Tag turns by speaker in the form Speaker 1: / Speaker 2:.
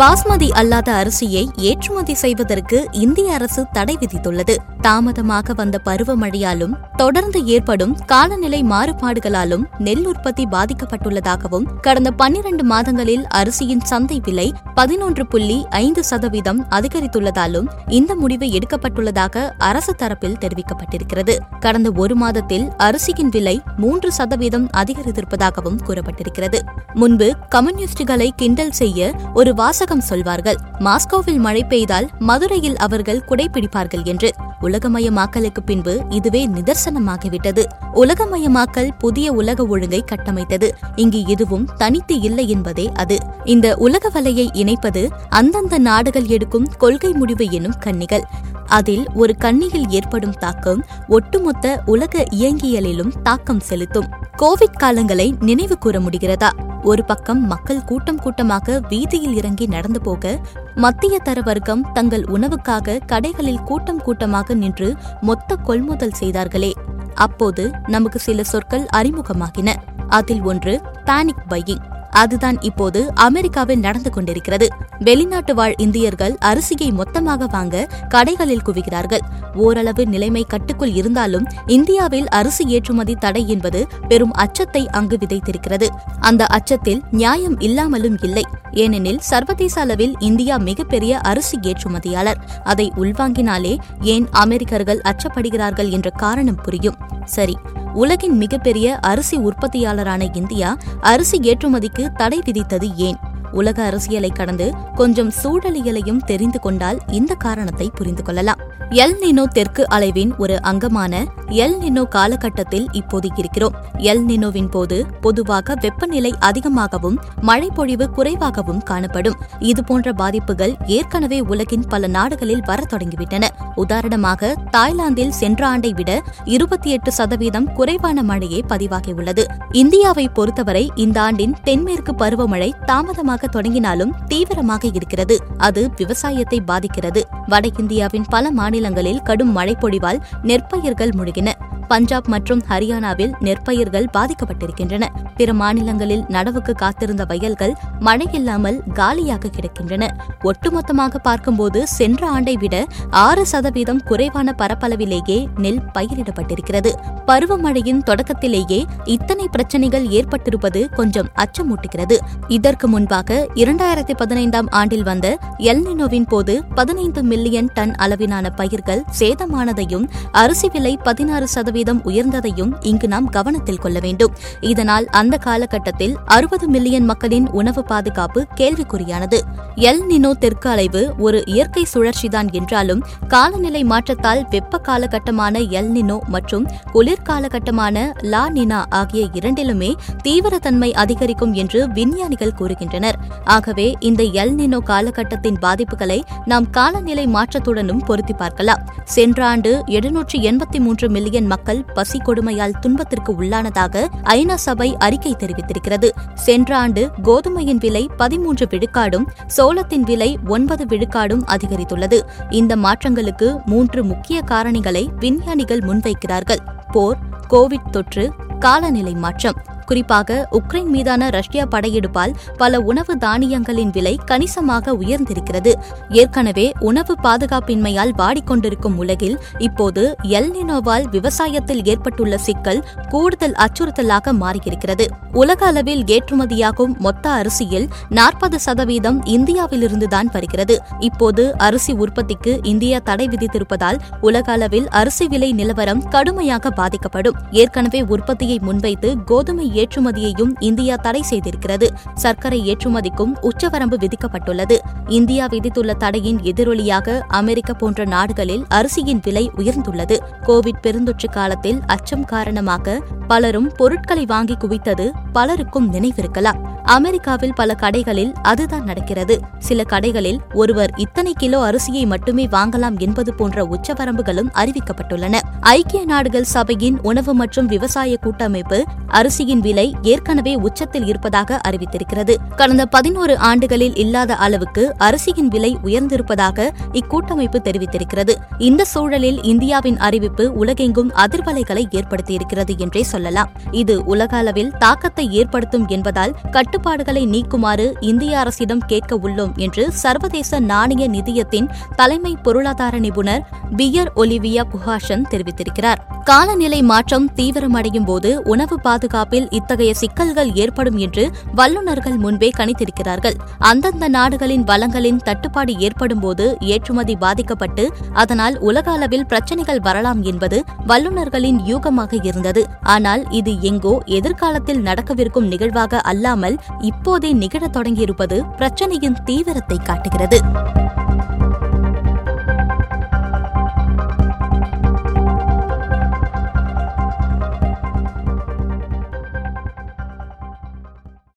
Speaker 1: பாஸ்மதி அல்லாத அரிசியை ஏற்றுமதி செய்வதற்கு இந்திய அரசு தடை விதித்துள்ளது. தாமதமாக வந்த பருவமழையாலும் தொடர்ந்து ஏற்படும் காலநிலை மாறுபாடுகளாலும் நெல் உற்பத்தி பாதிக்கப்பட்டுள்ளதாகவும் கடந்த பன்னிரண்டு மாதங்களில் அரிசியின் சந்தை விலை பதினொன்று புள்ளி ஐந்து சதவீதம் அதிகரித்துள்ளதாலும் இந்த முடிவு எடுக்கப்பட்டுள்ளதாக அரசு தரப்பில் தெரிவிக்கப்பட்டிருக்கிறது. கடந்த ஒரு மாதத்தில் அரிசியின் விலை மூன்று சதவீதம் அதிகரித்திருப்பதாகவும் கூறப்பட்டிருக்கிறது. முன்பு கம்யூனிஸ்டுகளை கிண்டல் செய்ய ஒரு உலகம் சொல்வார்கள். மாஸ்கோவில் மழை பெய்தால் மதுரையில் அவர்கள் குடைபிடிப்பார்கள் என்று. உலகமயமாக்கலுக்கு பின்பு இதுவே நிதர்சனமாகிவிட்டது. உலகமயமாக்கல் புதிய உலக ஒழுங்கை கட்டமைத்தது. இங்கு எதுவும் தனித்து இல்லை என்பதே அது. இந்த உலக வலையை இணைப்பது அந்தந்த நாடுகள் எடுக்கும் கொள்கை முடிவு எனும் கன்னிகள் அதில் ஒரு கண்ணியில் ஏற்படும் தாக்கம் ஒட்டுமொத்த உலக இயங்கியலிலும் தாக்கம் செலுத்தும். கோவிட் காலங்களை நினைவு கூற முடிகிறதா? ஒரு பக்கம் மக்கள் கூட்டம் கூட்டமாக வீதியில் இறங்கி நடந்து போக மத்திய தர வர்க்கம் தங்கள் உணவுக்காக கடைகளில் கூட்டம் கூட்டமாக நின்று மொத்த கொள்முதல் செய்தார்களே. அப்போது நமக்கு சில சொற்கள் அறிமுகமாகின. அதில் ஒன்று பானிக் பையிங் அதுதான் இப்போது அமெரிக்காவில் நடந்து கொண்டிருக்கிறது. வெளிநாட்டு வாழ் இந்தியர்கள் அரிசியை மொத்தமாக வாங்க கடைகளில் குவிகிறார்கள். ஓரளவு நிலைமை கட்டுக்குள் இருந்தாலும் இந்தியாவில் அரிசி ஏற்றுமதி தடை என்பது பெரும் அச்சத்தை அங்கு விதைத்திருக்கிறது. அந்த அச்சத்தில் நியாயம் இல்லாமலும் இல்லை. ஏனெனில் சர்வதேச அளவில் இந்தியா மிகப்பெரிய அரிசி ஏற்றுமதியாளர். அதை உள்வாங்கினாலே ஏன் அமெரிக்கர்கள் அச்சப்படுகிறார்கள் என்ற காரணம் புரியும். சரி உலகின் மிகப்பெரிய அரிசி உற்பத்தியாளரான இந்தியா அரிசி ஏற்றுமதிக்கு தடை விதித்தது ஏன்? உலக அரசியலை கடந்து கொஞ்சம் சூழலியலையும் தெரிந்து கொண்டால் இந்த காரணத்தை புரிந்து கொள்ளலாம். எல் நினோ தெற்கு அலைவின் ஒரு அங்கமான எல் நினோ காலகட்டத்தில் இப்போது இருக்கிறோம். எல் நினோவின் போது பொதுவாக வெப்பநிலை அதிகமாகவும் மழைப்பொழிவு குறைவாகவும் காணப்படும். இதுபோன்ற பாதிப்புகள் ஏற்கனவே உலகின் பல நாடுகளில் வர தொடங்கிவிட்டன. உதாரணமாக தாய்லாந்தில் சென்ற ஆண்டை விட இருபத்தி எட்டு சதவீதம் குறைவான மழையே பதிவாகியுள்ளது இந்தியாவை பொறுத்தவரை இந்த ஆண்டின் தென்மேற்கு பருவமழை தாமதமாக தொடங்கினாலும் தீவிரமாக இருக்கிறது. அது விவசாயத்தை பாதிக்கிறது. வட இந்தியாவின் பல மாநில மாநிலங்களில் கடும் மழைப்பொழிவால் நெற்பயிர்கள் முழுகின. பஞ்சாப் மற்றும் ஹரியானாவில் நெற்பயிர்கள் பாதிக்கப்பட்டிருக்கின்றன. பிற மாநிலங்களில் நடவுக்கு காத்திருந்த வயல்கள் மழை இல்லாமல் காலியாக கிடக்கின்றன. ஒட்டுமொத்தமாக பார்க்கும்போது சென்ற ஆண்டை விட ஆறு சதவீதம் குறைவான பரப்பளவிலேயே நெல் பயிரிடப்பட்டிருக்கிறது. பருவமழையின் தொடக்கத்திலேயே இத்தனை பிரச்சனைகள் ஏற்பட்டிருப்பது கொஞ்சம் அச்சமூட்டுகிறது. இதற்கு முன்பாக இரண்டாயிரத்தி பதினைந்தாம் ஆண்டில் வந்த எல்னினோவின் போது பதினைந்து மில்லியன் டன் அளவிலான பயிர்கள் சேதமானதையும் அரிசி விலை பதினாறு சதவீதம் சதவீதம் உயர்ந்ததையும் இங்கு நாம் கவனத்தில் கொள்ள வேண்டும். இதனால் அந்த காலகட்டத்தில் அறுபது மில்லியன் மக்களின் உணவு பாதுகாப்பு கேள்விக்குறியானது. எல் நினோ தெற்கு அலைவு ஒரு இயற்கை சுழற்சிதான் என்றாலும் காலநிலை மாற்றத்தால் வெப்ப காலகட்டமான எல் நினோ மற்றும் குளிர் காலகட்டமான லா நினா ஆகிய இரண்டிலுமே தீவிரத்தன்மை அதிகரிக்கும் என்று விஞ்ஞானிகள் கூறுகின்றனர். ஆகவே இந்த எல் நினோ காலகட்டத்தின் பாதிப்புகளை நாம் காலநிலை மாற்றத்துடனும் பொருத்தி பார்க்கலாம். சென்ற ஆண்டு எழுநூற்றி எண்பத்தி மூன்று மில்லியன் மக்கள் மக்கள் பசி கொடுமையால் துன்பத்திற்கு உள்ளானதாக ஐநா சபை அறிக்கை தெரிவித்திருக்கிறது. சென்ற ஆண்டு கோதுமையின் விலை பதிமூன்று விழுக்காடும் சோளத்தின் விலை ஒன்பது விழுக்காடும் அதிகரித்துள்ளது. இந்த மாற்றங்களுக்கு மூன்று முக்கிய காரணிகளை விஞ்ஞானிகள் முன்வைக்கிறார்கள். போர் கோவிட் தொற்று காலநிலை மாற்றம். குறிப்பாக உக்ரைன் மீதான ரஷ்யா படையெடுப்பால் பல உணவு தானியங்களின் விலை கணிசமாக உயர்ந்திருக்கிறது. ஏற்கனவே உணவு பாதுகாப்பின்மையால் வாடிக்கொண்டிருக்கும் உலகில் இப்போது எல்னினோவால் விவசாயத்தில் ஏற்பட்டுள்ள சிக்கல் கூடுதல் அச்சுறுத்தலாக மாறியிருக்கிறது. உலக அளவில் ஏற்றுமதியாகும் மொத்த அரிசியில் நாற்பது சதவீதம் இந்தியாவிலிருந்துதான் வருகிறது. இப்போது அரிசி உற்பத்திக்கு இந்தியா தடை விதித்திருப்பதால் உலக அளவில் அரிசி விலை நிலவரம் கடுமையாக பாதிக்கப்படும். ஏற்கனவே உற்பத்தியை முன்வைத்து கோதுமை ஏற்றுமதியையும் இந்தியா தடை செய்திருக்கிறது. சர்க்கரை ஏற்றுமதிக்கும் உச்சவரம்பு விதிக்கப்பட்டுள்ளது. இந்தியா விதித்துள்ள தடையின் எதிரொலியாக அமெரிக்க போன்ற நாடுகளில் அரிசியின் விலை உயர்ந்துள்ளது. கோவிட் பெருந்தொற்று காலத்தில் அச்சம் காரணமாக பலரும் பொருட்களை வாங்கி குவித்தது பலருக்கும் நினைவிருக்கலாம். அமெரிக்காவில் பல கடைகளில் அதுதான் நடக்கிறது. சில கடைகளில் ஒருவர் இத்தனை கிலோ அரிசியை மட்டுமே வாங்கலாம் என்பது போன்ற உச்சவரம்புகளும் அறிவிக்கப்பட்டுள்ளன. ஐக்கிய நாடுகள் சபையின் உணவு மற்றும் விவசாய கூட்டமைப்பு அரிசியின் விலை ஏற்கனவே உச்சத்தில் இருப்பதாக அறிவித்திருக்கிறது. கடந்த பதினோரு ஆண்டுகளில் இல்லாத அளவுக்கு அரிசியின் விலை உயர்ந்திருப்பதாக இக்கூட்டமைப்பு தெரிவித்திருக்கிறது. இந்த சூழலில் இந்தியாவின் அறிவிப்பு உலகெங்கும் அதிர்வலைகளை ஏற்படுத்தியிருக்கிறது என்றே சொல்லலாம். இது உலக அளவில் தாக்கத்தை ஏற்படுத்தும் என்பதால் கட்டுப்பாடுகளை நீக்குமாறு இந்திய அரசிடம் கேட்க உள்ளோம் என்று சர்வதேச நாணய நிதியத்தின் தலைமை பொருளாதார நிபுணர் பியர் ஒலிவியா புகாஷன் தெரிவித்திருக்கிறார். காலநிலை மாற்றம் தீவிரமடையும் போது உணவு பாதுகாப்பில் இத்தகைய சிக்கல்கள் ஏற்படும் என்று வல்லுநர்கள் முன்பே கணித்திருக்கிறார்கள். அந்தந்த நாடுகளின் வளங்களின் தட்டுப்பாடு ஏற்படும் போது ஏற்றுமதி பாதிக்கப்பட்டு அதனால் உலக அளவில் பிரச்சினைகள் வரலாம் என்பது வல்லுநர்களின் யூகமாக இருந்தது. ஆனால் இது எங்கோ எதிர்காலத்தில் நடக்கவிருக்கும் நிகழ்வாக அல்லாமல் இப்போதே நிகழத் தொடங்கியிருப்பது பிரச்சனையின் தீவிரத்தை காட்டுகிறது.